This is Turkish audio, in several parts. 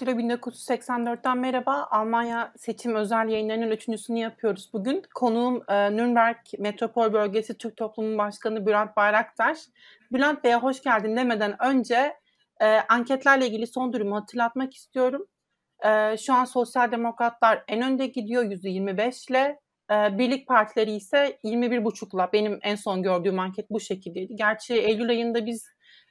Daktilo 1984'ten merhaba. Almanya seçim özel yayınlarının üçüncüsünü yapıyoruz bugün. Konuğum e, Nürnberg Metropol Bölgesi Türk Toplumu Başkanı Bülent Bayraktar. Bülent Bey'e hoş geldin demeden önce e, anketlerle ilgili son durumu hatırlatmak istiyorum. E, şu an sosyal demokratlar en önde gidiyor %25 ile. E, birlik partileri ise 21,5'la. Benim en son gördüğüm anket bu şekildeydi. Gerçi Eylül ayında biz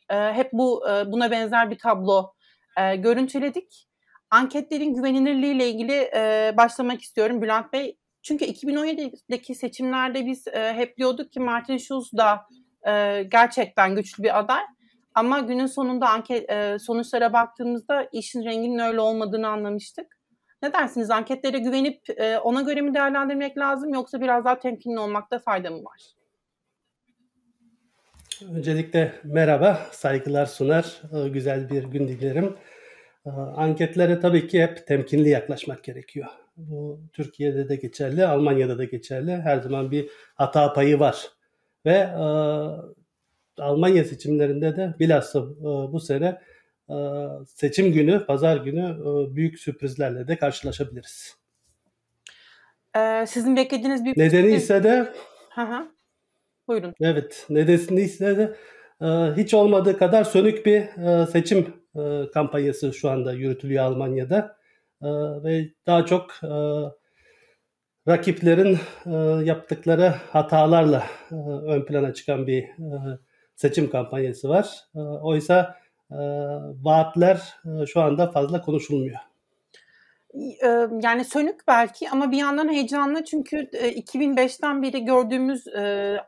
e, hep bu e, buna benzer bir tablo e, görüntüledik. Anketlerin güvenilirliğiyle ilgili e, başlamak istiyorum Bülent Bey. Çünkü 2017'deki seçimlerde biz e, hep diyorduk ki Martin Schulz da e, gerçekten güçlü bir aday. Ama günün sonunda anket e, sonuçlara baktığımızda işin renginin öyle olmadığını anlamıştık. Ne dersiniz? Anketlere güvenip e, ona göre mi değerlendirmek lazım yoksa biraz daha temkinli olmakta fayda mı var? Öncelikle merhaba, saygılar sunar, e, güzel bir gün dilerim. E, anketlere tabii ki hep temkinli yaklaşmak gerekiyor. Bu Türkiye'de de geçerli, Almanya'da da geçerli. Her zaman bir hata payı var. Ve e, Almanya seçimlerinde de bilhassa e, bu sene e, seçim günü, pazar günü e, büyük sürprizlerle de karşılaşabiliriz. Ee, sizin beklediğiniz büyük Nedeni ise de hı hı. Buyurun. Evet, nedeni ise de e, hiç olmadığı kadar sönük bir e, seçim e, kampanyası şu anda yürütülüyor Almanya'da ve daha çok rakiplerin yaptıkları hatalarla ön plana çıkan bir seçim kampanyası var. Oysa vaatler şu anda fazla konuşulmuyor yani sönük belki ama bir yandan heyecanlı çünkü 2005'ten beri gördüğümüz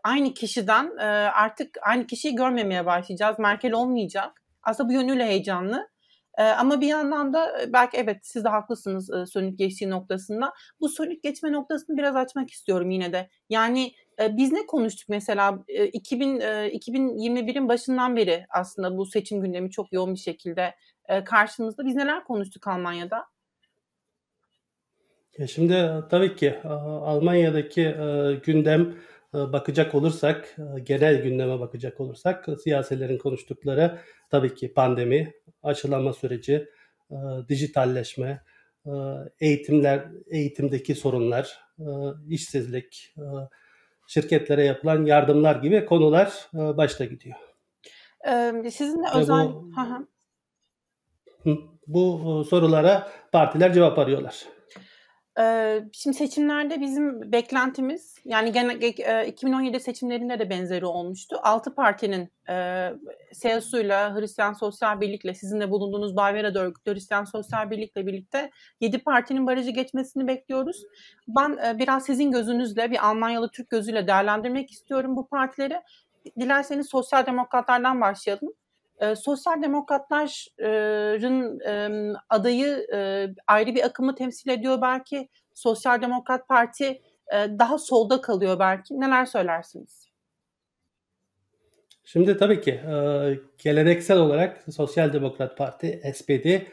aynı kişiden artık aynı kişiyi görmemeye başlayacağız. Merkel olmayacak. Aslında bu yönüyle heyecanlı. Ama bir yandan da belki evet siz de haklısınız sönük geçtiği noktasında. Bu sönük geçme noktasını biraz açmak istiyorum yine de. Yani biz ne konuştuk mesela 2000 2021'in başından beri aslında bu seçim gündemi çok yoğun bir şekilde karşımızda. Biz neler konuştuk Almanya'da? Ya şimdi tabii ki Almanya'daki gündem bakacak olursak, genel gündeme bakacak olursak siyasilerin konuştukları tabii ki pandemi, aşılama süreci, dijitalleşme, eğitimler, eğitimdeki sorunlar, işsizlik, şirketlere yapılan yardımlar gibi konular başta gidiyor. Sizin de özel... Bu, bu sorulara partiler cevap arıyorlar. Şimdi seçimlerde bizim beklentimiz yani gene 2017 seçimlerinde de benzeri olmuştu. Altı partinin e, CSU'yla, Hristiyan Sosyal Birlik'le, sizin de bulunduğunuz Bayvera'da örgütlü Hristiyan Sosyal Birlik'le birlikte yedi partinin barajı geçmesini bekliyoruz. Ben e, biraz sizin gözünüzle bir Almanyalı Türk gözüyle değerlendirmek istiyorum bu partileri. Dilerseniz sosyal demokratlardan başlayalım. Sosyal demokratların adayı ayrı bir akımı temsil ediyor belki. Sosyal Demokrat Parti daha solda kalıyor belki. Neler söylersiniz? Şimdi tabii ki e, geleneksel olarak Sosyal Demokrat Parti, SPD, e,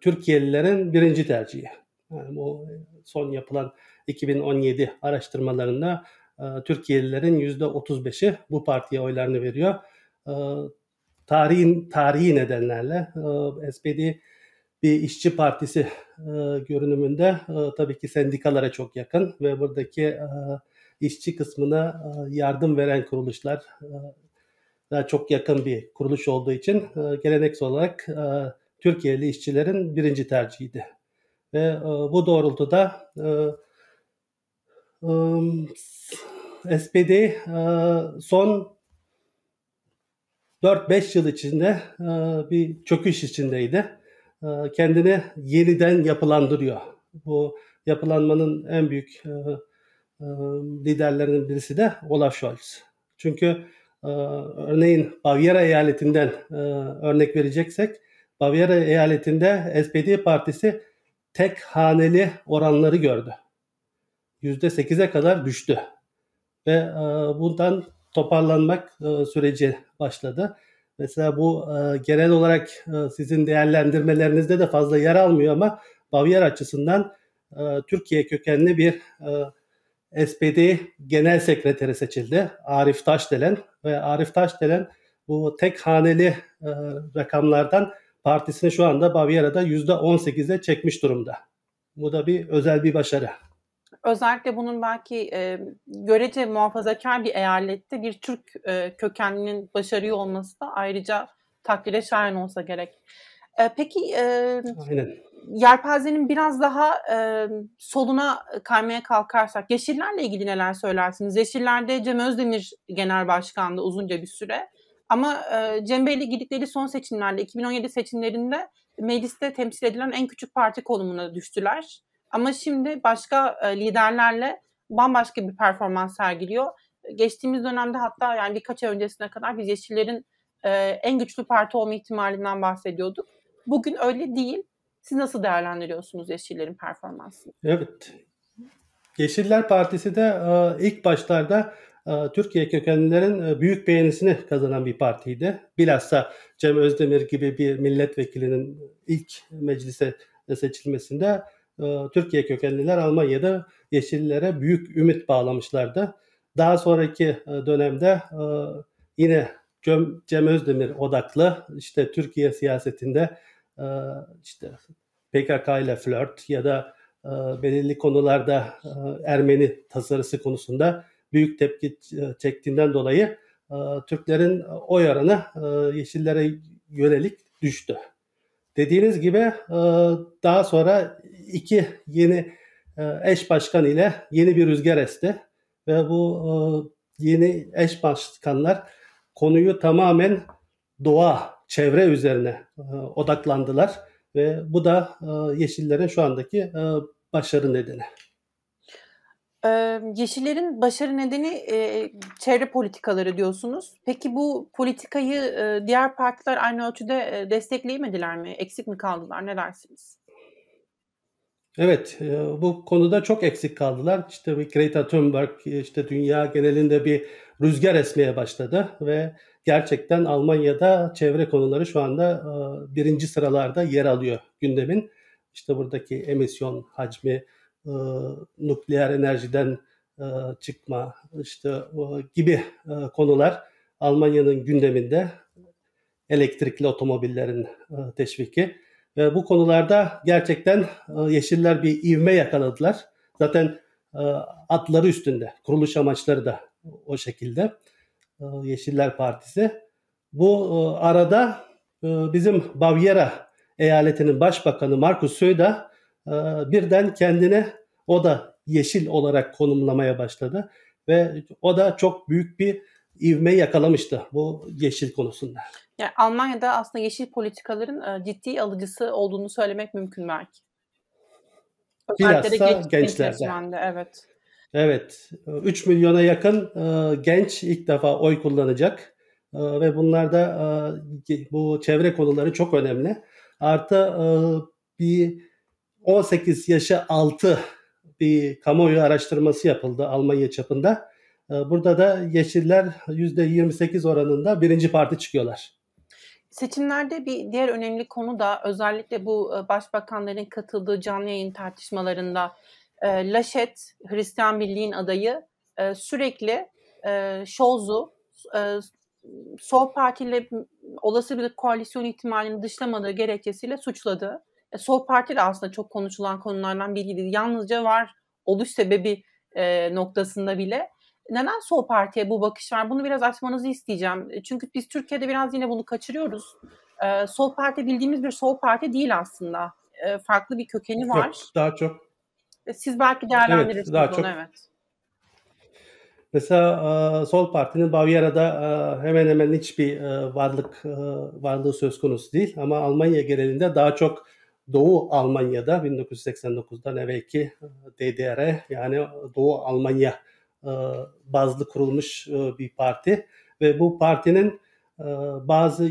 Türkiye'lilerin birinci tercihi. Yani bu son yapılan 2017 araştırmalarında e, Türkiye'lilerin %35'i bu partiye oylarını veriyor. Tarihin tarihi nedenlerle e, SPD bir işçi partisi e, görünümünde e, tabii ki sendikalara çok yakın ve buradaki e, işçi kısmına e, yardım veren kuruluşlar e, daha çok yakın bir kuruluş olduğu için e, geleneksel olarak e, Türkiye'li işçilerin birinci tercihiydi. Ve e, bu doğrultuda e, e, SPD e, son 4-5 yıl içinde e, bir çöküş içindeydi. E, kendini yeniden yapılandırıyor. Bu yapılanmanın en büyük e, liderlerinin birisi de Olaf Scholz. Çünkü örneğin Bavyera eyaletinden örnek vereceksek, Bavyera eyaletinde SPD partisi tek haneli oranları gördü. %8'e kadar düştü. Ve bundan toparlanmak e, süreci başladı. Mesela bu e, genel olarak e, sizin değerlendirmelerinizde de fazla yer almıyor ama Bavyera açısından Türkiye kökenli bir SPD Genel Sekreteri seçildi. Arif Taşdelen ve Arif Taşdelen bu tek haneli rakamlardan partisini şu anda Bavyera'da %18'e çekmiş durumda. Bu da bir özel bir başarı. Özellikle bunun belki e, görece muhafazakar bir eyalette bir Türk e, kökenlinin başarıyor olması da ayrıca takdire şayan olsa gerek. E, peki e, Aynen. yelpazenin biraz daha e, soluna kaymaya kalkarsak Yeşillerle ilgili neler söylersiniz? Yeşillerde Cem Özdemir genel başkandı uzunca bir süre. Ama e, Cem Bey'le girdikleri son seçimlerle 2017 seçimlerinde mecliste temsil edilen en küçük parti konumuna düştüler. Ama şimdi başka e, liderlerle bambaşka bir performans sergiliyor. Geçtiğimiz dönemde hatta yani birkaç ay öncesine kadar biz Yeşillerin e, en güçlü parti olma ihtimalinden bahsediyorduk. Bugün öyle değil. Siz nasıl değerlendiriyorsunuz Yeşillerin performansını? Evet. Yeşiller Partisi de e, ilk başlarda Türkiye kökenlilerin büyük beğenisini kazanan bir partiydi. Bilhassa Cem Özdemir gibi bir milletvekilinin ilk meclise seçilmesinde Türkiye kökenliler Almanya'da Yeşillere büyük ümit bağlamışlardı. Daha sonraki dönemde yine Cem Özdemir odaklı işte Türkiye siyasetinde işte PKK ile flört ya da belirli konularda Ermeni tasarısı konusunda büyük tepki çektiğinden dolayı Türklerin oy oranı Yeşillere yönelik düştü. Dediğiniz gibi daha sonra iki yeni eş başkan ile yeni bir rüzgar esti ve bu yeni eş başkanlar konuyu tamamen doğa, çevre üzerine odaklandılar ve bu da Yeşillerin şu andaki başarı nedeni. Ee, Yeşillerin başarı nedeni e, çevre politikaları diyorsunuz. Peki bu politikayı e, diğer partiler aynı ölçüde e, destekleyemediler mi? Eksik mi kaldılar? Ne dersiniz? Evet, e, bu konuda çok eksik kaldılar. İşte Greta Thunberg işte dünya genelinde bir rüzgar esmeye başladı ve gerçekten Almanya'da çevre konuları şu anda e, birinci sıralarda yer alıyor gündemin. İşte buradaki emisyon hacmi, e, nükleer enerjiden e, çıkma işte e, gibi e, konular Almanya'nın gündeminde elektrikli otomobillerin e, teşviki ve bu konularda gerçekten e, Yeşiller bir ivme yakaladılar. Zaten e, atları üstünde, kuruluş amaçları da o şekilde e, Yeşiller Partisi. Bu e, arada e, bizim Bavyera eyaletinin başbakanı Markus Söder birden kendini o da yeşil olarak konumlamaya başladı ve o da çok büyük bir ivme yakalamıştı bu yeşil konusunda. Yani Almanya'da aslında yeşil politikaların e, ciddi alıcısı olduğunu söylemek mümkün belki. Bilhassa gençlerde. Evet. Evet. 3 milyona yakın e, genç ilk defa oy kullanacak. E, ve bunlarda bu çevre konuları çok önemli. Artı bir 18 yaşı altı bir kamuoyu araştırması yapıldı Almanya çapında. Ee, burada da Yeşiller %28 oranında birinci parti çıkıyorlar. Seçimlerde bir diğer önemli konu da özellikle bu e, başbakanların katıldığı canlı yayın tartışmalarında e, Laşet, Hristiyan Birliği'nin adayı e, sürekli Scholz'u Sol Parti ile olası bir koalisyon ihtimalini dışlamadığı gerekçesiyle suçladı. E, Sol Parti de aslında çok konuşulan konulardan biriydi. Yalnızca var oluş sebebi e, noktasında bile. Neden Sol Parti'ye bu bakış var? Bunu biraz açmanızı isteyeceğim. E, çünkü biz Türkiye'de biraz yine bunu kaçırıyoruz. E, Sol Parti bildiğimiz bir Sol Parti değil aslında. E, farklı bir kökeni var. Yok, daha çok. E, siz belki değerlendirirsiniz evet, daha onu, çok. evet. Mesela Sol Parti'nin Bavyera'da hemen hemen hiçbir varlık varlığı söz konusu değil ama Almanya genelinde daha çok Doğu Almanya'da 1989'dan evvelki e, DDR yani Doğu Almanya e, bazlı kurulmuş e, bir parti ve bu partinin bazı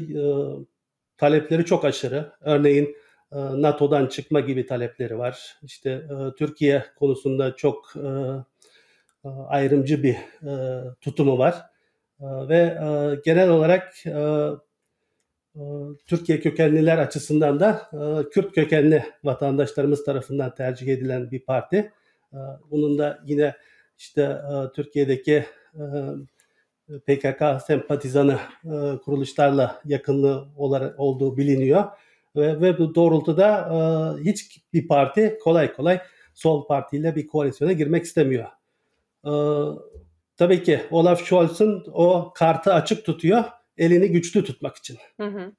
talepleri çok aşırı. Örneğin NATO'dan çıkma gibi talepleri var. İşte Türkiye konusunda çok ayrımcı bir tutumu var. Ve genel olarak Türkiye kökenliler açısından da e, Kürt kökenli vatandaşlarımız tarafından tercih edilen bir parti. Ee, bunun da yine işte e, Türkiye'deki e, PKK sempatizanı kuruluşlarla yakınlığı olduğu biliniyor. Ve, ve bu doğrultuda e, hiç bir parti kolay kolay sol partiyle bir koalisyona girmek istemiyor. E, tabii ki Olaf Scholz'un o kartı açık tutuyor, elini güçlü tutmak için. Hı hı.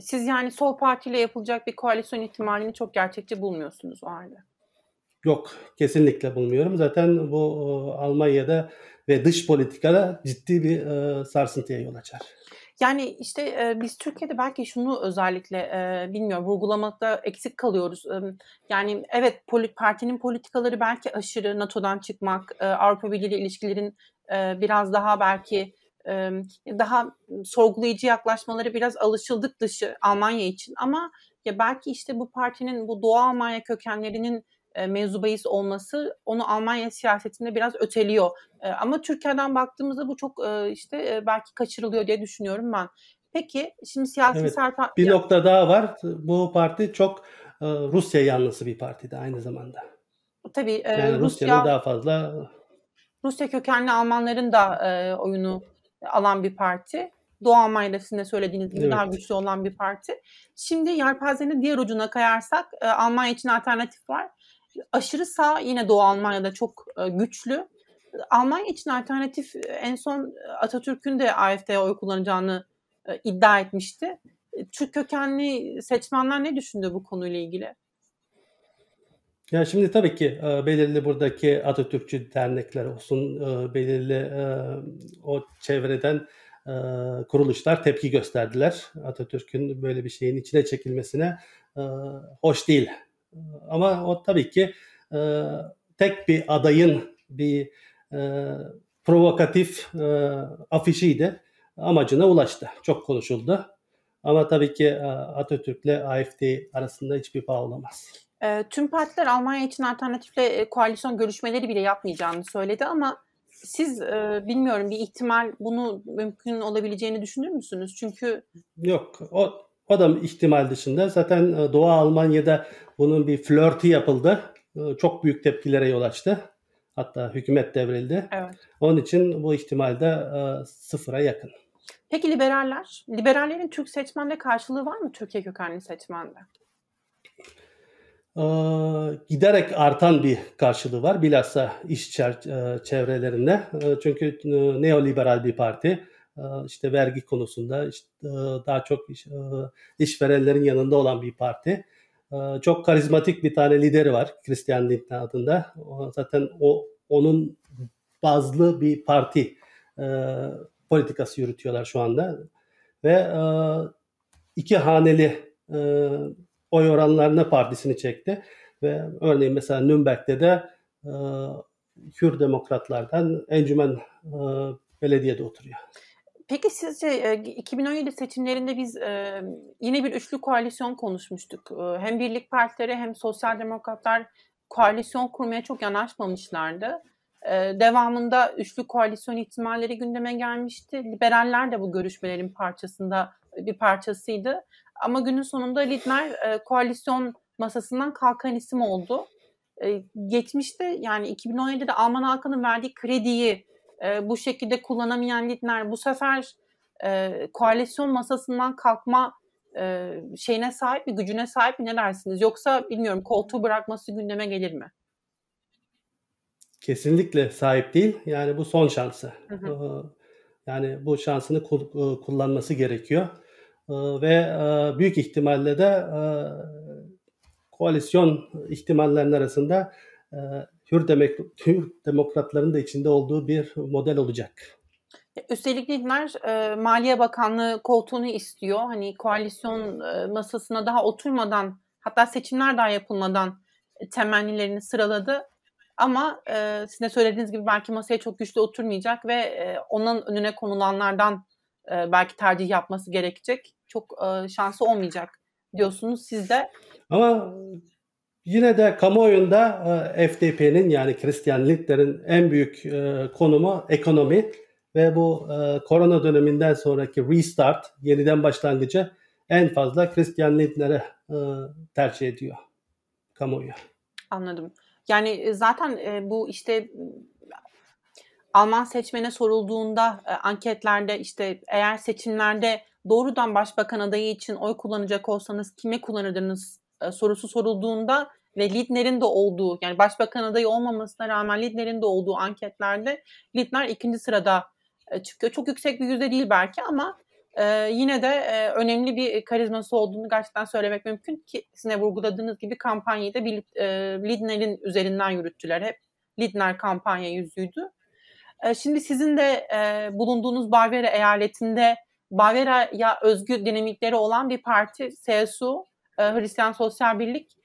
Siz yani sol partiyle yapılacak bir koalisyon ihtimalini çok gerçekçi bulmuyorsunuz o halde. Yok, kesinlikle bulmuyorum. Zaten bu e, Almanya'da ve dış politikada ciddi bir e, sarsıntıya yol açar. Yani işte e, biz Türkiye'de belki şunu özellikle e, bilmiyorum vurgulamakta eksik kalıyoruz. E, yani evet polit, partinin politikaları belki aşırı NATO'dan çıkmak, e, Avrupa Birliği ile ilişkilerin e, biraz daha belki daha sorgulayıcı yaklaşmaları biraz alışıldık dışı Almanya için ama ya belki işte bu partinin bu Doğu Almanya kökenlerinin mevzu bahis olması onu Almanya siyasetinde biraz öteliyor. Ama Türkiye'den baktığımızda bu çok işte belki kaçırılıyor diye düşünüyorum ben. Peki şimdi siyasi evet, serpa... Bir nokta daha var. Bu parti çok Rusya yanlısı bir partiydi aynı zamanda. Tabii. Yani Rusya'nın Rusya, daha fazla... Rusya kökenli Almanların da e, oyunu alan bir parti. Doğu Almanya'da sizin de söylediğiniz gibi evet. daha güçlü olan bir parti. Şimdi yelpazenin diğer ucuna kayarsak e, Almanya için alternatif var aşırı sağ yine Doğu Almanya'da çok e, güçlü. Almanya için alternatif e, en son Atatürk'ün de AFD'ye oy kullanacağını e, iddia etmişti. Türk kökenli seçmenler ne düşündü bu konuyla ilgili? Ya şimdi tabii ki belirli buradaki Atatürkçü dernekler olsun, belirli o çevreden kuruluşlar tepki gösterdiler. Atatürk'ün böyle bir şeyin içine çekilmesine hoş değil ama o tabii ki e, tek bir adayın bir e, provokatif e, afişiydi. Amacına ulaştı. Çok konuşuldu. Ama tabii ki e, Atatürk'le AFD arasında hiçbir bağ olamaz. E, tüm partiler Almanya için alternatifle e, koalisyon görüşmeleri bile yapmayacağını söyledi ama siz e, bilmiyorum bir ihtimal bunu mümkün olabileceğini düşünür müsünüz? Çünkü yok o o da ihtimal dışında. Zaten e, Doğu Almanya'da bunun bir flörtü yapıldı. E, çok büyük tepkilere yol açtı. Hatta hükümet devrildi. Evet. Onun için bu ihtimal de e, sıfıra yakın. Peki liberaller? Liberallerin Türk seçmende karşılığı var mı Türkiye kökenli seçmende? Giderek artan bir karşılığı var bilhassa iş çevrelerinde. Çünkü neoliberal bir parti ee, işte vergi konusunda işte e, daha çok iş, e, işverenlerin yanında olan bir parti. Ee, çok karizmatik bir tane lideri var Christian Lindner adında. Zaten o onun bazlı bir parti e, politikası yürütüyorlar şu anda. Ve iki haneli oy oranlarına partisini çekti. Ve örneğin mesela Nürnberg'de de Hür Demokratlardan Encümen Belediye'de oturuyor. Peki sizce 2017 seçimlerinde biz yine bir üçlü koalisyon konuşmuştuk. Hem Birlik Partileri hem Sosyal Demokratlar koalisyon kurmaya çok yanaşmamışlardı. Devamında üçlü koalisyon ihtimalleri gündeme gelmişti. Liberaller de bu görüşmelerin parçasında bir parçasıydı. Ama günün sonunda Lidner koalisyon masasından kalkan isim oldu. Geçmişte yani 2017'de Alman halkının verdiği krediyi e, bu şekilde kullanamayan Lindner bu sefer e, koalisyon masasından kalkma e, şeyine sahip bir gücüne sahip mi ne dersiniz? Yoksa bilmiyorum koltuğu bırakması gündeme gelir mi? Kesinlikle sahip değil. Yani bu son şansı. Hı hı. Yani bu şansını kullanması gerekiyor. Ve büyük ihtimalle de koalisyon ihtimallerinin arasında Hür, Hür demokratların da içinde olduğu bir model olacak. Üstelik e, Maliye Bakanlığı koltuğunu istiyor. Hani koalisyon e, masasına daha oturmadan hatta seçimler daha yapılmadan e, temennilerini sıraladı. Ama e, sizin de söylediğiniz gibi belki masaya çok güçlü oturmayacak ve e, onun önüne konulanlardan e, belki tercih yapması gerekecek. Çok e, şansı olmayacak diyorsunuz siz de. Ama Yine de kamuoyunda e, FDP'nin yani Christian Lindner'in en büyük e, konumu ekonomi ve bu e, korona döneminden sonraki restart, yeniden başlangıcı en fazla Christian Lindner'e tercih ediyor kamuoyu. Anladım. Yani zaten bu işte Alman seçmene sorulduğunda e, anketlerde işte eğer seçimlerde doğrudan başbakan adayı için oy kullanacak olsanız kime kullanırdınız e, sorusu sorulduğunda ve Lidner'in de olduğu yani başbakan adayı olmamasına rağmen Lidner'in de olduğu anketlerde Lidner ikinci sırada e, çıkıyor. Çok yüksek bir yüzde değil belki ama e, yine de e, önemli bir karizması olduğunu gerçekten söylemek mümkün ki sizin vurguladığınız gibi kampanyayı da bir, e, Lidner'in üzerinden yürüttüler. Hep Lidner kampanya yüzüydü. E, şimdi sizin de e, bulunduğunuz Bavyera eyaletinde Bavyera'ya özgü dinamikleri olan bir parti CSU, e, Hristiyan Sosyal Birlik.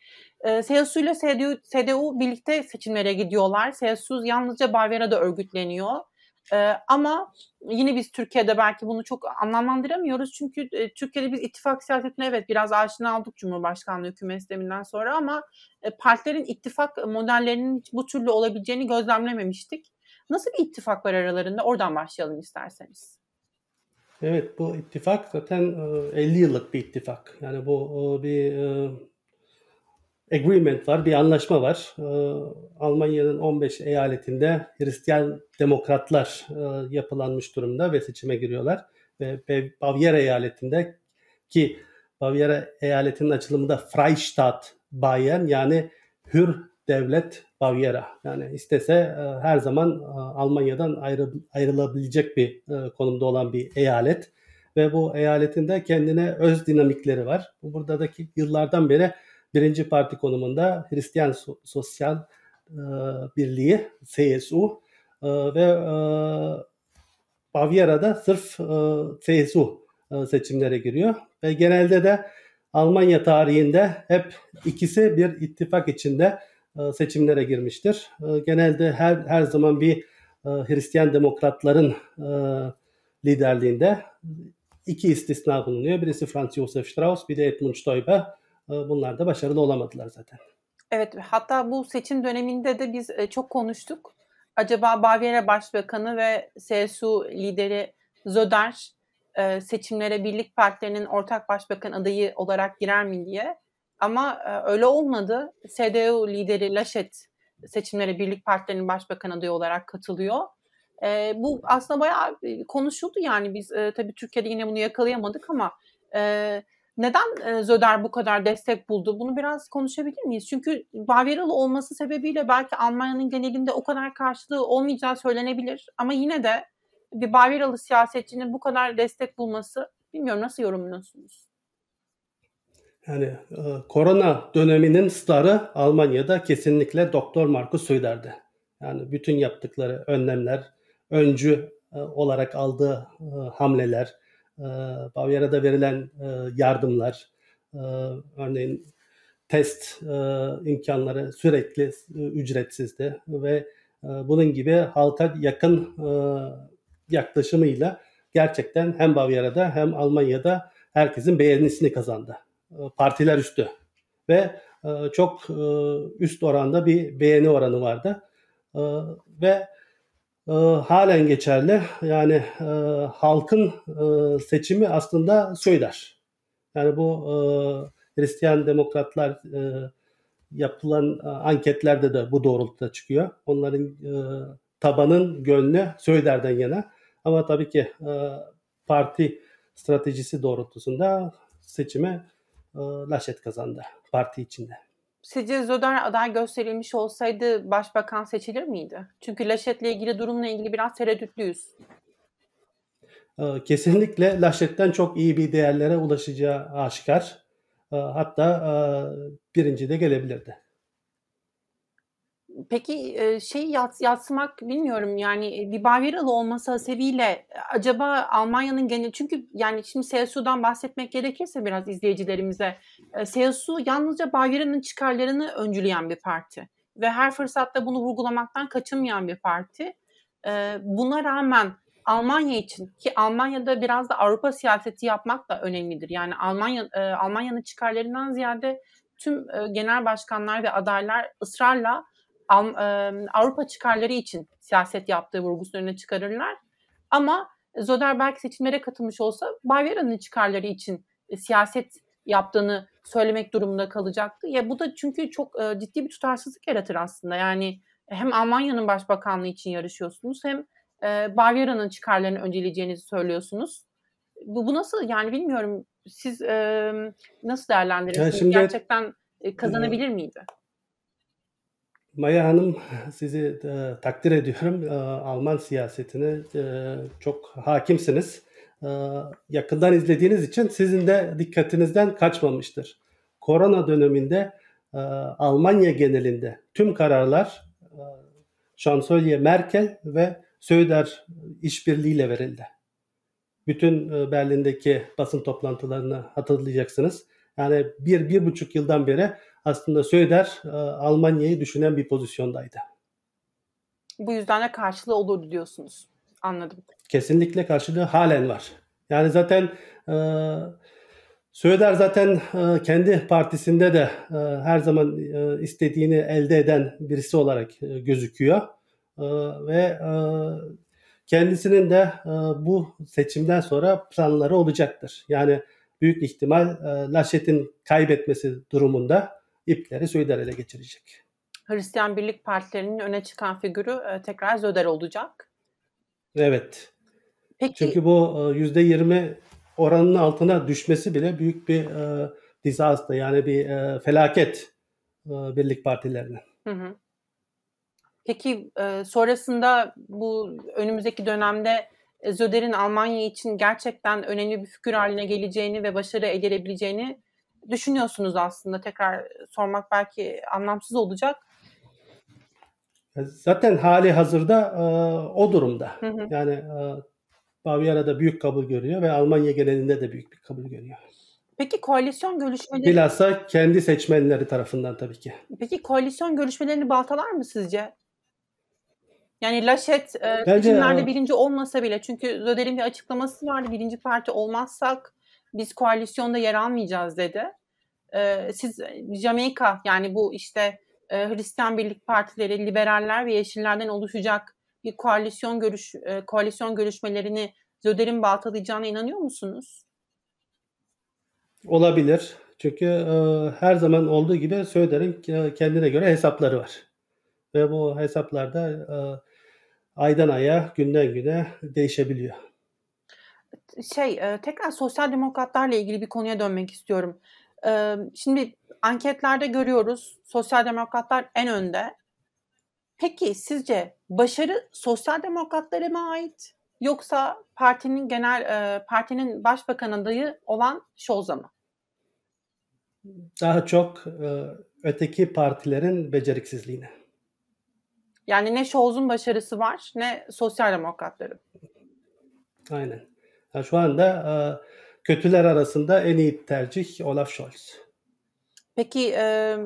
E, CSU ile CDU, CDU birlikte seçimlere gidiyorlar. CSU yalnızca Bavyera'da örgütleniyor. E, ama yine biz Türkiye'de belki bunu çok anlamlandıramıyoruz. Çünkü e, Türkiye'de biz ittifak siyasetine evet biraz aşina olduk Cumhurbaşkanlığı hükümet sisteminden sonra ama e, partilerin ittifak modellerinin bu türlü olabileceğini gözlemlememiştik. Nasıl bir ittifak var aralarında? Oradan başlayalım isterseniz. Evet bu ittifak zaten 50 yıllık bir ittifak. Yani bu bir agreement var, bir anlaşma var. Almanya'nın 15 eyaletinde Hristiyan demokratlar yapılanmış durumda ve seçime giriyorlar. Ve Bavyera eyaletinde ki Bavyera eyaletinin açılımında Freistaat Bayern yani hür devlet Bavyera. Yani istese e, her zaman e, Almanya'dan ayrı, ayrılabilecek bir e, konumda olan bir eyalet. Ve bu eyaletin de kendine öz dinamikleri var. Buradaki yıllardan beri birinci parti konumunda Hristiyan Sosyal Birliği, CSU ve Bavyera'da sırf CSU seçimlere giriyor. Ve genelde de Almanya tarihinde hep ikisi bir ittifak içinde seçimlere girmiştir. E, genelde her her zaman bir e, Hristiyan demokratların liderliğinde iki istisna bulunuyor. Birisi Franz Josef Strauss, bir de Edmund Stoiber. Bunlar da başarılı olamadılar zaten. Evet, hatta bu seçim döneminde de biz çok konuştuk. Acaba Bavyera Başbakanı ve CSU lideri Zöder seçimlere Birlik Partilerinin ortak başbakan adayı olarak girer mi diye. Ama e, öyle olmadı. CDU lideri Laschet seçimlere Birlik Partilerinin başbakan adayı olarak katılıyor. E, bu aslında bayağı e, konuşuldu yani biz e, tabii Türkiye'de yine bunu yakalayamadık ama e, neden e, Zöder bu kadar destek buldu? Bunu biraz konuşabilir miyiz? Çünkü Bavyeralı olması sebebiyle belki Almanya'nın genelinde o kadar karşılığı olmayacağı söylenebilir. Ama yine de bir Bavyeralı siyasetçinin bu kadar destek bulması bilmiyorum nasıl yorumluyorsunuz? Yani e, korona döneminin starı Almanya'da kesinlikle Doktor Markus Söder'di. Yani bütün yaptıkları önlemler, öncü e, olarak aldığı e, hamleler, e, Bavyera'da verilen e, yardımlar, e, örneğin test e, imkanları sürekli e, ücretsizdi ve e, bunun gibi halka yakın e, yaklaşımıyla gerçekten hem Bavyera'da hem Almanya'da herkesin beğenisini kazandı. E, partiler üstü ve e, çok e, üst oranda bir beğeni oranı vardı ve halen geçerli. Yani halkın seçimi aslında söyler. Yani bu Hristiyan demokratlar yapılan anketlerde de bu doğrultuda çıkıyor. Onların tabanın gönlü Söyder'den yana. Ama tabii ki parti stratejisi doğrultusunda seçime Laşet kazandı parti içinde. Sizce Zöder aday gösterilmiş olsaydı başbakan seçilir miydi? Çünkü Laşet'le ilgili durumla ilgili biraz tereddütlüyüz. E, kesinlikle Laşet'ten çok iyi bir değerlere ulaşacağı aşikar. E, hatta birinci de gelebilirdi. Peki şey yats, yatsımak bilmiyorum yani bir Bavyeralı olması hasebiyle acaba Almanya'nın genel çünkü yani şimdi CSU'dan bahsetmek gerekirse biraz izleyicilerimize CSU yalnızca Bavyera'nın çıkarlarını öncüleyen bir parti ve her fırsatta bunu vurgulamaktan kaçınmayan bir parti. Buna rağmen Almanya için ki Almanya'da biraz da Avrupa siyaseti yapmak da önemlidir. Yani Almanya Almanya'nın çıkarlarından ziyade tüm genel başkanlar ve adaylar ısrarla Avrupa çıkarları için siyaset yaptığı vurgusunu öne çıkarırlar. Ama Zoder seçimlere katılmış olsa Bayera'nın çıkarları için e, siyaset yaptığını söylemek durumunda kalacaktı. Ya bu da çünkü çok e, ciddi bir tutarsızlık yaratır aslında. Yani hem Almanya'nın başbakanlığı için yarışıyorsunuz hem e, Bavyera'nın çıkarlarını önceleyeceğinizi söylüyorsunuz. Bu, bu nasıl yani bilmiyorum siz nasıl değerlendiriyorsunuz? Yani şimdi, Gerçekten kazanabilir miydi? Maya Hanım sizi e, takdir ediyorum. E, Alman siyasetine e, çok hakimsiniz. E, yakından izlediğiniz için sizin de dikkatinizden kaçmamıştır. Korona döneminde e, Almanya genelinde tüm kararlar e, Şansölye Merkel ve Söder işbirliğiyle verildi. Bütün e, Berlin'deki basın toplantılarını hatırlayacaksınız. Yani bir, bir buçuk yıldan beri aslında Söder e, Almanya'yı düşünen bir pozisyondaydı. Bu yüzden de karşılığı olur diyorsunuz. Anladım. Kesinlikle karşılığı halen var. Yani zaten e, Söder zaten e, kendi partisinde de e, her zaman e, istediğini elde eden birisi olarak e, gözüküyor. E, ve e, kendisinin de e, bu seçimden sonra planları olacaktır. Yani büyük ihtimal e, Laşet'in kaybetmesi durumunda ipleri Söder ele geçirecek. Hristiyan Birlik Partilerinin öne çıkan figürü e, tekrar Söder olacak. Evet. Peki. Çünkü bu yüzde yirmi oranının altına düşmesi bile büyük bir e, disaster yani bir e, felaket e, birlik partilerine. Hı hı. Peki e, sonrasında bu önümüzdeki dönemde Zöder'in Almanya için gerçekten önemli bir figür haline geleceğini ve başarı elde edebileceğini düşünüyorsunuz aslında? Tekrar sormak belki anlamsız olacak. Zaten hali hazırda e, o durumda. Hı hı. Yani e, Bavyera'da büyük kabul görüyor ve Almanya genelinde de büyük bir kabul görüyor. Peki koalisyon görüşmeleri... Bilhassa kendi seçmenleri tarafından tabii ki. Peki koalisyon görüşmelerini baltalar mı sizce? Yani Laşet e, seçimlerde birinci olmasa bile çünkü Zöder'in bir açıklaması vardı. Birinci parti olmazsak biz koalisyonda yer almayacağız dedi. E, siz Jamaika yani bu işte e, Hristiyan Birlik Partileri, liberaller ve yeşillerden oluşacak bir koalisyon görüş e, koalisyon görüşmelerini Zöder'in baltalayacağına inanıyor musunuz? Olabilir. Çünkü e, her zaman olduğu gibi Söder'in kendine göre hesapları var. Ve bu hesaplarda e, aydan aya, günden güne değişebiliyor. Şey, e, tekrar sosyal demokratlarla ilgili bir konuya dönmek istiyorum. E, şimdi anketlerde görüyoruz sosyal demokratlar en önde. Peki sizce başarı sosyal demokratlara mı ait yoksa partinin genel e, partinin başbakan adayı olan Scholz'a mı? Daha çok öteki partilerin beceriksizliğine. Yani ne Scholz'un başarısı var ne sosyal demokratların. Aynen. Yani şu anda e, kötüler arasında en iyi tercih Olaf Scholz. Peki e,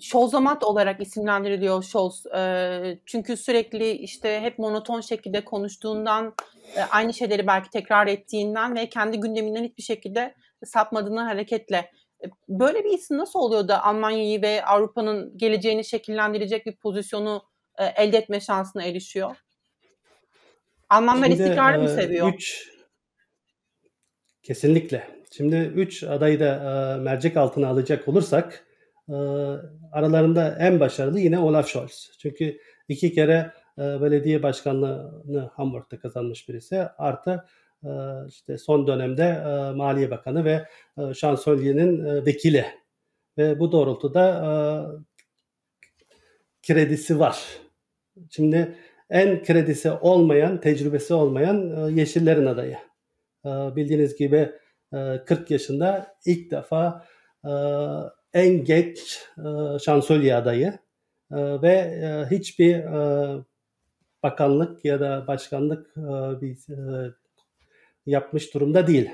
Scholzomat olarak isimlendiriliyor Scholz. E, çünkü sürekli işte hep monoton şekilde konuştuğundan, e, aynı şeyleri belki tekrar ettiğinden ve kendi gündeminden hiçbir şekilde sapmadığından hareketle. E, böyle bir isim nasıl oluyor da Almanya'yı ve Avrupa'nın geleceğini şekillendirecek bir pozisyonu e, elde etme şansına erişiyor? Almanlar Şimdi, istikrarı mı seviyor? Üç, kesinlikle. Şimdi üç adayı da e, mercek altına alacak olursak e, aralarında en başarılı yine Olaf Scholz. Çünkü iki kere e, belediye başkanlığını Hamburg'da kazanmış birisi. Artı e, işte son dönemde e, Maliye Bakanı ve e, şansölyenin e, vekili. Ve bu doğrultuda e, kredisi var. Şimdi en kredisi olmayan, tecrübesi olmayan e, Yeşillerin adayı. E, bildiğiniz gibi e, 40 yaşında ilk defa e, en geç e, şansölye adayı e, ve e, hiçbir e, bakanlık ya da başkanlık e, e, yapmış durumda değil.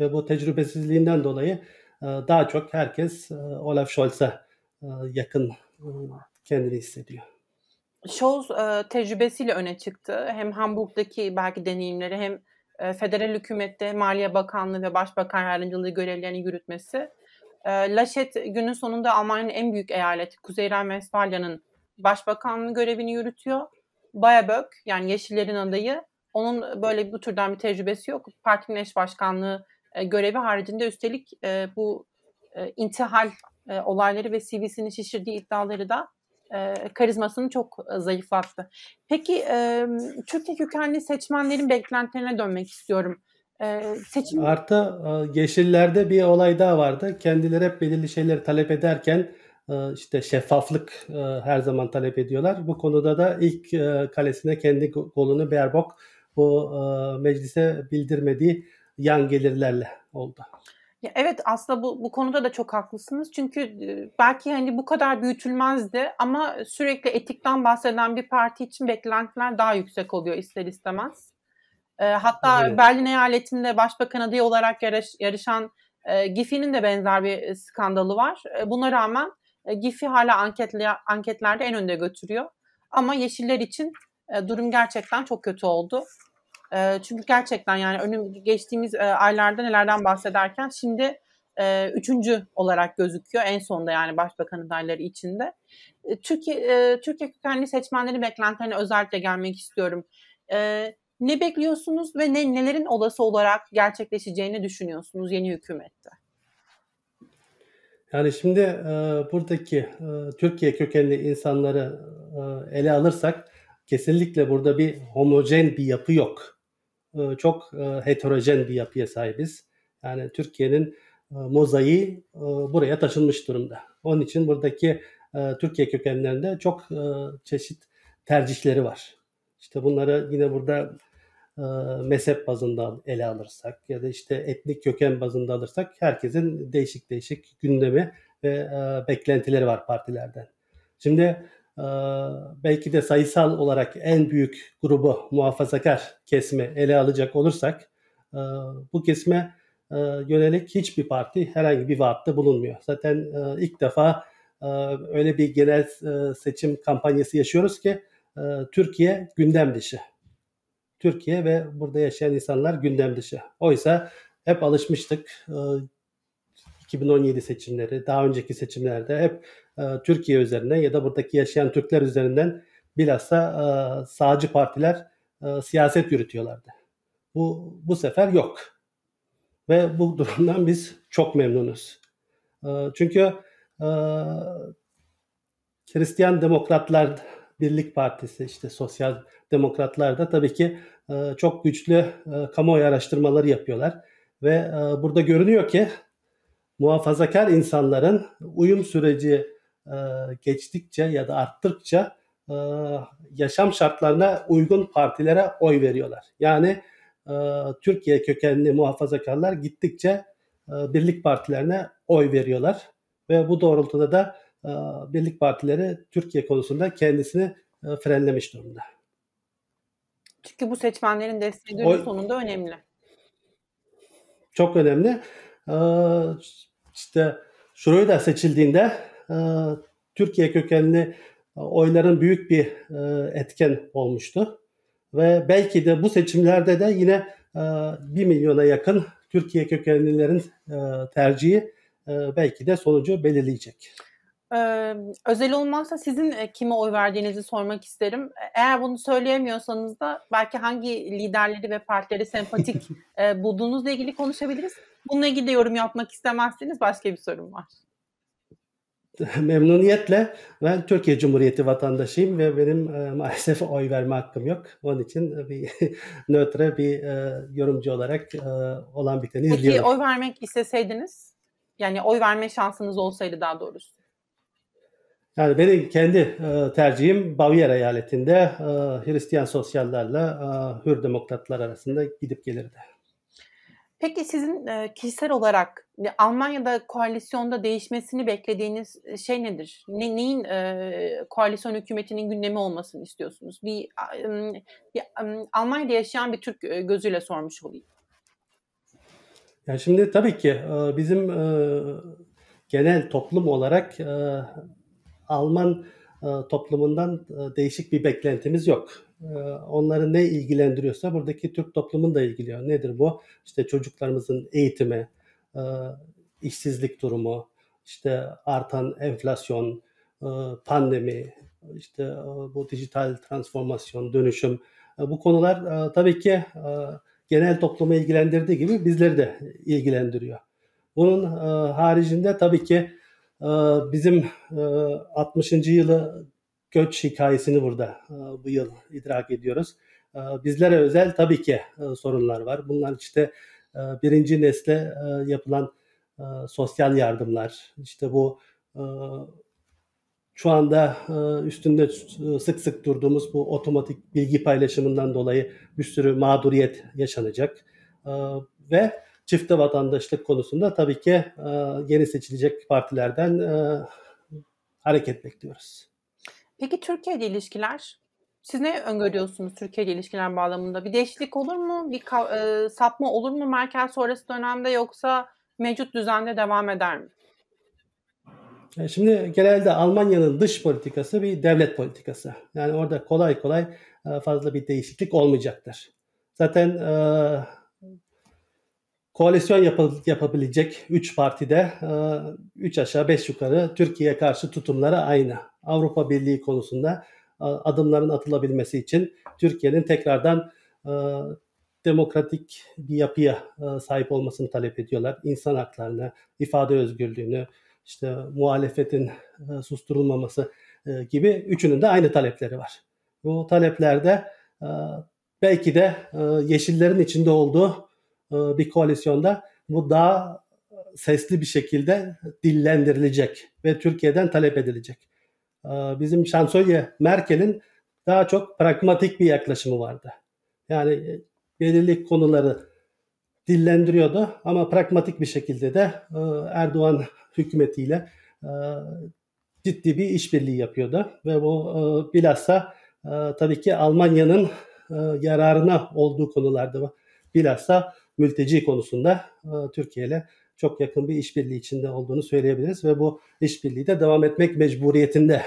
Ve bu tecrübesizliğinden dolayı e, daha çok herkes e, Olaf Scholz'a e, yakın e, kendini hissediyor. Scholz e, tecrübesiyle öne çıktı. Hem Hamburg'daki belki deneyimleri hem e, federal hükümette Maliye Bakanlığı ve Başbakan Yardımcılığı görevlerini yürütmesi. E, Laşet günün sonunda Almanya'nın en büyük eyaleti Kuzey Ren-Vestfalya'nın başbakanlığı görevini yürütüyor. Baerbock yani Yeşillerin adayı onun böyle bu türden bir tecrübesi yok. Partinin eş başkanlığı e, görevi haricinde üstelik e, bu e, intihal e, olayları ve CV'sini şişirdiği iddiaları da e, karizmasını çok zayıflattı. Peki e, Türkiye kökenli seçmenlerin beklentilerine dönmek istiyorum. E, seçim... Artı Yeşillerde bir olay daha vardı. Kendileri hep belirli şeyleri talep ederken işte şeffaflık her zaman talep ediyorlar. Bu konuda da ilk kalesine kendi golünü Berbok bu meclise bildirmediği yan gelirlerle oldu. Ya evet aslında bu, bu konuda da çok haklısınız. Çünkü belki hani bu kadar büyütülmezdi ama sürekli etikten bahseden bir parti için beklentiler daha yüksek oluyor ister istemez. E, hatta evet. Berlin eyaletinde başbakan adayı olarak yarış, yarışan e, Gifi'nin de benzer bir skandalı var. E, buna rağmen e, Gifi hala anketli, anketlerde en önde götürüyor. Ama Yeşiller için e, durum gerçekten çok kötü oldu. E, çünkü gerçekten yani önüm geçtiğimiz e, aylarda nelerden bahsederken şimdi e, üçüncü olarak gözüküyor en sonda yani başbakan adayları içinde. E, Türkiye e, Türkiye kökenli seçmenlerin beklentilerine özellikle gelmek istiyorum. E, ne bekliyorsunuz ve ne nelerin olası olarak gerçekleşeceğini düşünüyorsunuz yeni hükümette? Yani şimdi e, buradaki e, Türkiye kökenli insanları e, ele alırsak kesinlikle burada bir homojen bir yapı yok. E, çok e, heterojen bir yapıya sahibiz. Yani Türkiye'nin e, mozaiği buraya taşınmış durumda. Onun için buradaki Türkiye kökenlerinde çok çeşit tercihleri var. İşte bunları yine burada mezhep bazında ele alırsak ya da işte etnik köken bazında alırsak herkesin değişik değişik gündemi ve beklentileri var partilerden. Şimdi belki de sayısal olarak en büyük grubu muhafazakar kesimi ele alacak olursak e, bu kesime e, yönelik hiçbir parti herhangi bir vaatte bulunmuyor. Zaten e, ilk defa öyle bir genel seçim kampanyası yaşıyoruz ki Türkiye gündem dışı. Türkiye ve burada yaşayan insanlar gündem dışı. Oysa hep alışmıştık. 2017 e, seçimleri, daha önceki seçimlerde hep Türkiye üzerinden ya da buradaki yaşayan Türkler üzerinden bilhassa e, sağcı partiler siyaset yürütüyorlardı. Bu bu sefer yok. Ve bu durumdan biz çok memnunuz. Çünkü Hristiyan Demokratlar Birlik Partisi, işte Sosyal Demokratlar da tabii ki e, çok güçlü e, kamuoyu araştırmaları yapıyorlar. Ve e, burada görünüyor ki muhafazakar insanların uyum süreci geçtikçe ya da arttıkça yaşam şartlarına uygun partilere oy veriyorlar. Yani Türkiye kökenli muhafazakarlar gittikçe birlik partilerine oy veriyorlar ve bu doğrultuda da birlik partileri Türkiye konusunda kendisini frenlemiş durumda. Çünkü bu seçmenlerin desteği günün sonunda önemli. Çok önemli. İşte şurayı da seçildiğinde Türkiye kökenli oyların büyük bir etken olmuştu. Ve belki de bu seçimlerde de yine 1 milyona yakın Türkiye kökenlilerin tercihi belki de sonucu belirleyecek. Eee, özel olmazsa sizin, kime oy verdiğinizi sormak isterim. eğer bunu söyleyemiyorsanız da belki hangi liderleri ve partileri sempatik, eee, bulduğunuzla ilgili konuşabiliriz. Bununla ilgili de yorum yapmak istemezseniz başka bir sorum var. Memnuniyetle. Ben Türkiye Cumhuriyeti vatandaşıyım ve benim, eee, maalesef oy verme hakkım yok. Onun için, bir nötre bir, eee, yorumcu olarak, eee, olan biteni Peki izliyorum. oy vermek isteseydiniz, yani oy verme şansınız olsaydı daha doğrusu? Yani benim kendi e, tercihim Bavyera eyaletinde e, Hristiyan sosyallerle e, Hür demokratlar arasında gidip gelirdi. Peki sizin e, kişisel olarak Almanya'da koalisyonda değişmesini beklediğiniz şey nedir? Ne, neyin e, koalisyon hükümetinin gündemi olmasını istiyorsunuz? Bir, e, bir e, Almanya'da yaşayan bir Türk gözüyle sormuş olayım. Ya şimdi tabii ki e, bizim e, genel toplum olarak e, Alman e, toplumundan e, değişik bir beklentimiz yok. E, onları ne ilgilendiriyorsa buradaki Türk toplumun da ilgiliyor. Nedir bu? İşte çocuklarımızın eğitimi, e, işsizlik durumu, işte artan enflasyon, e, pandemi, işte e, bu dijital transformasyon, dönüşüm. Bu konular tabii ki genel toplumu ilgilendirdiği gibi bizleri de ilgilendiriyor. Bunun haricinde tabii ki ee, bizim 60. E, yılı göç hikayesini burada e, bu yıl idrak ediyoruz. E, bizlere özel tabii ki e, sorunlar var. Bunlar işte birinci nesle yapılan sosyal yardımlar, işte bu şu anda üstünde sık sık durduğumuz bu otomatik bilgi paylaşımından dolayı bir sürü mağduriyet yaşanacak. Ve çifte vatandaşlık konusunda tabii ki yeni seçilecek partilerden hareket bekliyoruz. Peki Türkiye ile ilişkiler? Siz ne öngörüyorsunuz Türkiye ile ilişkiler bağlamında? Bir değişiklik olur mu? Bir sapma olur mu Merkel sonrası dönemde yoksa mevcut düzende devam eder mi? E, şimdi genelde Almanya'nın dış politikası bir devlet politikası. Yani orada kolay kolay e, fazla bir değişiklik olmayacaktır. Zaten e, koalisyon yap- yapabilecek 3 partide 3 e, aşağı 5 yukarı Türkiye'ye karşı tutumları aynı. Avrupa Birliği konusunda e, adımların atılabilmesi için Türkiye'nin tekrardan e, demokratik bir yapıya sahip olmasını talep ediyorlar. İnsan haklarını, ifade özgürlüğünü, işte muhalefetin susturulmaması gibi üçünün de aynı talepleri var. Bu taleplerde belki de yeşillerin içinde olduğu bir koalisyonda bu daha sesli bir şekilde dillendirilecek ve Türkiye'den talep edilecek. Bizim şansölye Merkel'in daha çok pragmatik bir yaklaşımı vardı. Yani belirli konuları dillendiriyordu ama pragmatik bir şekilde de Erdoğan hükümetiyle e, ciddi bir işbirliği yapıyordu ve bu e, bilhassa e, tabii ki Almanya'nın e, yararına olduğu konularda bilhassa mülteci konusunda e, Türkiye ile çok yakın bir işbirliği içinde olduğunu söyleyebiliriz ve bu işbirliği de devam etmek mecburiyetinde.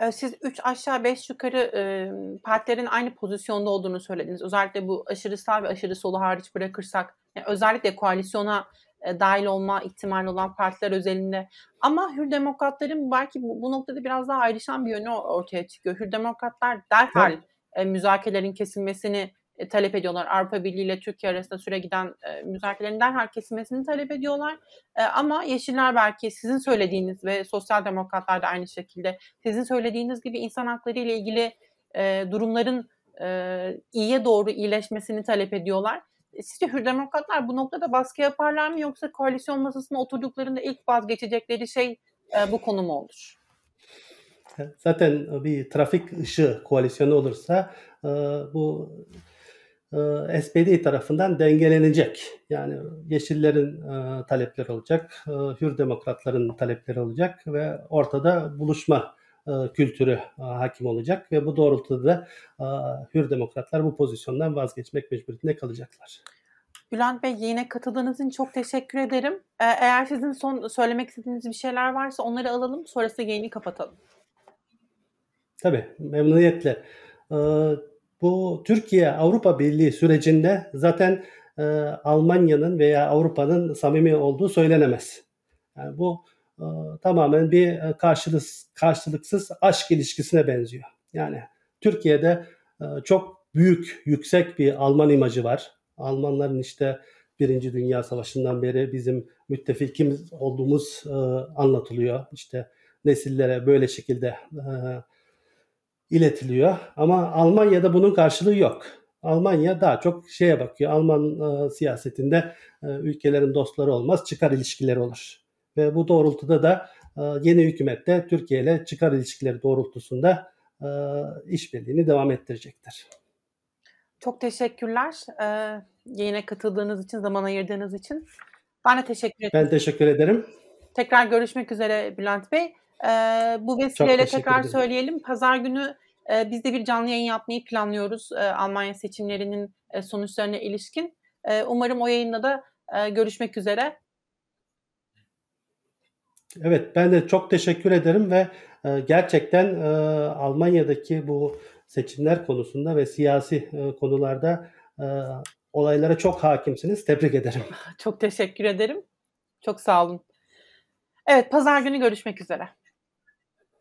E, siz 3 aşağı 5 yukarı e, partilerin aynı pozisyonda olduğunu söylediniz. Özellikle bu aşırı sağ ve aşırı solu hariç bırakırsak yani özellikle koalisyona e, dahil olma ihtimali olan partiler özelinde. Ama Hür Demokratların belki bu, bu noktada biraz daha ayrışan bir yönü ortaya çıkıyor. Hür Demokratlar derhal evet. e, müzakerelerin kesilmesini e, talep ediyorlar. Avrupa Birliği ile Türkiye arasında süre giden e, müzakerelerin derhal kesilmesini talep ediyorlar. E, ama Yeşiller belki sizin söylediğiniz ve Sosyal Demokratlar da aynı şekilde sizin söylediğiniz gibi insan hakları ile ilgili e, durumların e, iyiye doğru iyileşmesini talep ediyorlar. Sizce Hür Demokratlar bu noktada baskı yaparlar mı yoksa koalisyon masasına oturduklarında ilk vazgeçecekleri şey e, bu konu mu olur? Zaten bir trafik ışığı koalisyonu olursa e, bu e, SPD tarafından dengelenecek. Yani Yeşillerin e, talepleri olacak, e, Hür Demokratların talepleri olacak ve ortada buluşma e, kültürü e, hakim olacak ve bu doğrultuda da e, Hür Demokratlar bu pozisyondan vazgeçmek mecburiyetinde kalacaklar. Bülent Bey yine katıldığınız için çok teşekkür ederim. Eğer sizin son söylemek istediğiniz bir şeyler varsa onları alalım. Sonrasında yayını kapatalım. Tabii memnuniyetle. Bu Türkiye Avrupa Birliği sürecinde zaten Almanya'nın veya Avrupa'nın samimi olduğu söylenemez. Yani bu e, tamamen bir e, karşılık, karşılıksız aşk ilişkisine benziyor. Yani Türkiye'de e, çok büyük, yüksek bir Alman imajı var. Almanların işte Birinci Dünya Savaşı'ndan beri bizim müttefikimiz olduğumuz e, anlatılıyor. İşte nesillere böyle şekilde e, iletiliyor. Ama Almanya'da bunun karşılığı yok. Almanya daha çok şeye bakıyor. Alman e, siyasetinde e, ülkelerin dostları olmaz, çıkar ilişkileri olur. Ve bu doğrultuda da e, yeni hükümette Türkiye ile çıkar ilişkileri doğrultusunda e, işbirliğini devam ettirecektir. Çok teşekkürler. Ee, yayına katıldığınız için, zaman ayırdığınız için. Ben de teşekkür ederim. Ben teşekkür ederim. Tekrar görüşmek üzere Bülent Bey. Bu vesileyle tekrar ederim. söyleyelim. Pazar günü e, biz de bir canlı yayın yapmayı planlıyoruz. E, Almanya seçimlerinin e, sonuçlarına ilişkin. E, umarım o yayında da e, görüşmek üzere. Evet ben de çok teşekkür ederim ve e, gerçekten e, Almanya'daki bu seçimler konusunda ve siyasi e, konularda olaylara çok hakimsiniz. Tebrik ederim. Çok teşekkür ederim. Çok sağ olun. Evet pazar günü görüşmek üzere.